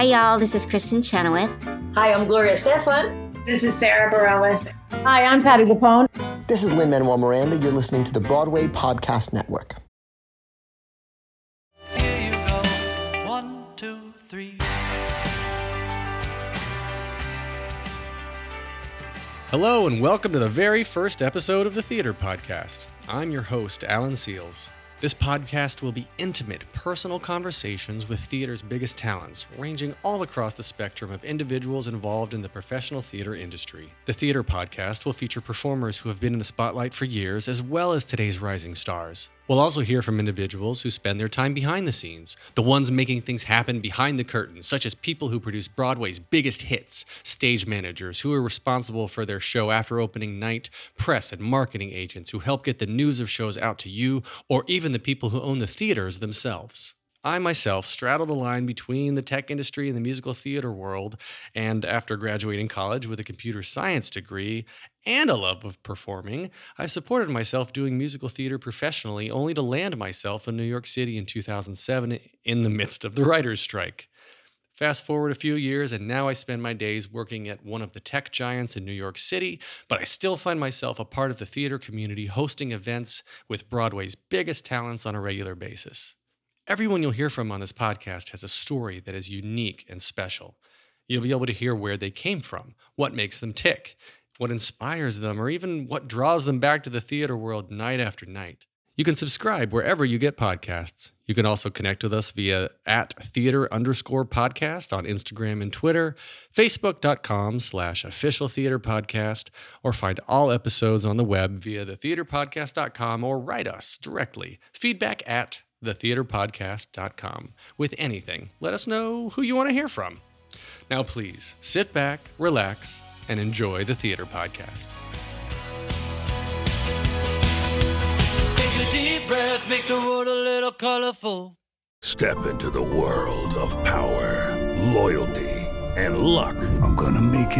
Hi, y'all. This is Kristin Chenoweth. Hi, I'm Gloria Estefan. This is Sara Bareilles. Hi, I'm Patti LuPone. This is Lin Manuel Miranda. You're listening to the Broadway Podcast Network. Here you go. One, two, three. Hello, and welcome to the very first episode of the Theater Podcast. I'm your host, Alan Seales. This podcast will be intimate, personal conversations with theater's biggest talents, ranging all across the spectrum of individuals involved in the professional theater industry. The Theater Podcast will feature performers who have been in the spotlight for years, as well as today's rising stars. We'll also hear from individuals who spend their time behind the scenes, the ones making things happen behind the curtain, such as people who produce Broadway's biggest hits, stage managers who are responsible for their show after opening night, press and marketing agents who help get the news of shows out to you, or even the people who own the theaters themselves. I myself straddle the line between the tech industry and the musical theater world, and after graduating college with a computer science degree and a love of performing, I supported myself doing musical theater professionally, only to land myself in New York City in 2007 in the midst of the writer's strike. Fast forward a few years, and now I spend my days working at one of the tech giants in New York City, but I still find myself a part of the theater community hosting events with Broadway's biggest talents on a regular basis. Everyone you'll hear from on this podcast has a story that is unique and special. You'll be able to hear where they came from, what makes them tick, what inspires them, or even what draws them back to the theater world night after night. You can subscribe wherever you get podcasts. You can also connect with us via at theater underscore podcast on Instagram and Twitter, facebook.com slash official theater podcast, or find all episodes on the web via thetheaterpodcast.com or write us directly. Feedback at thetheaterpodcast.com with anything. Let us know who you want to hear from. Now, please sit back, relax, and enjoy the Theater Podcast. Take a deep breath, make the world a little colorful. Step into the world of power, loyalty, and luck. I'm gonna make him an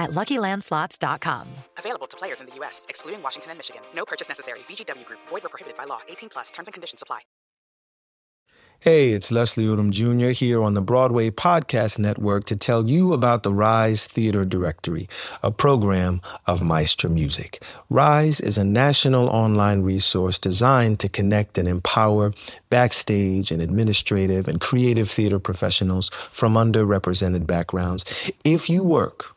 at LuckyLandSlots.com. Available to players in the U.S., excluding Washington and Michigan. No purchase necessary. VGW Group. Void where prohibited by law. 18 plus. Terms and conditions apply. Hey, it's Leslie Odom Jr. here on the Broadway Podcast Network to tell you about the Rise Theater Directory, a program of Maestra Music. Rise is a national online resource designed to connect and empower backstage and administrative and creative theater professionals from underrepresented backgrounds. If you work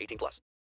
18 plus.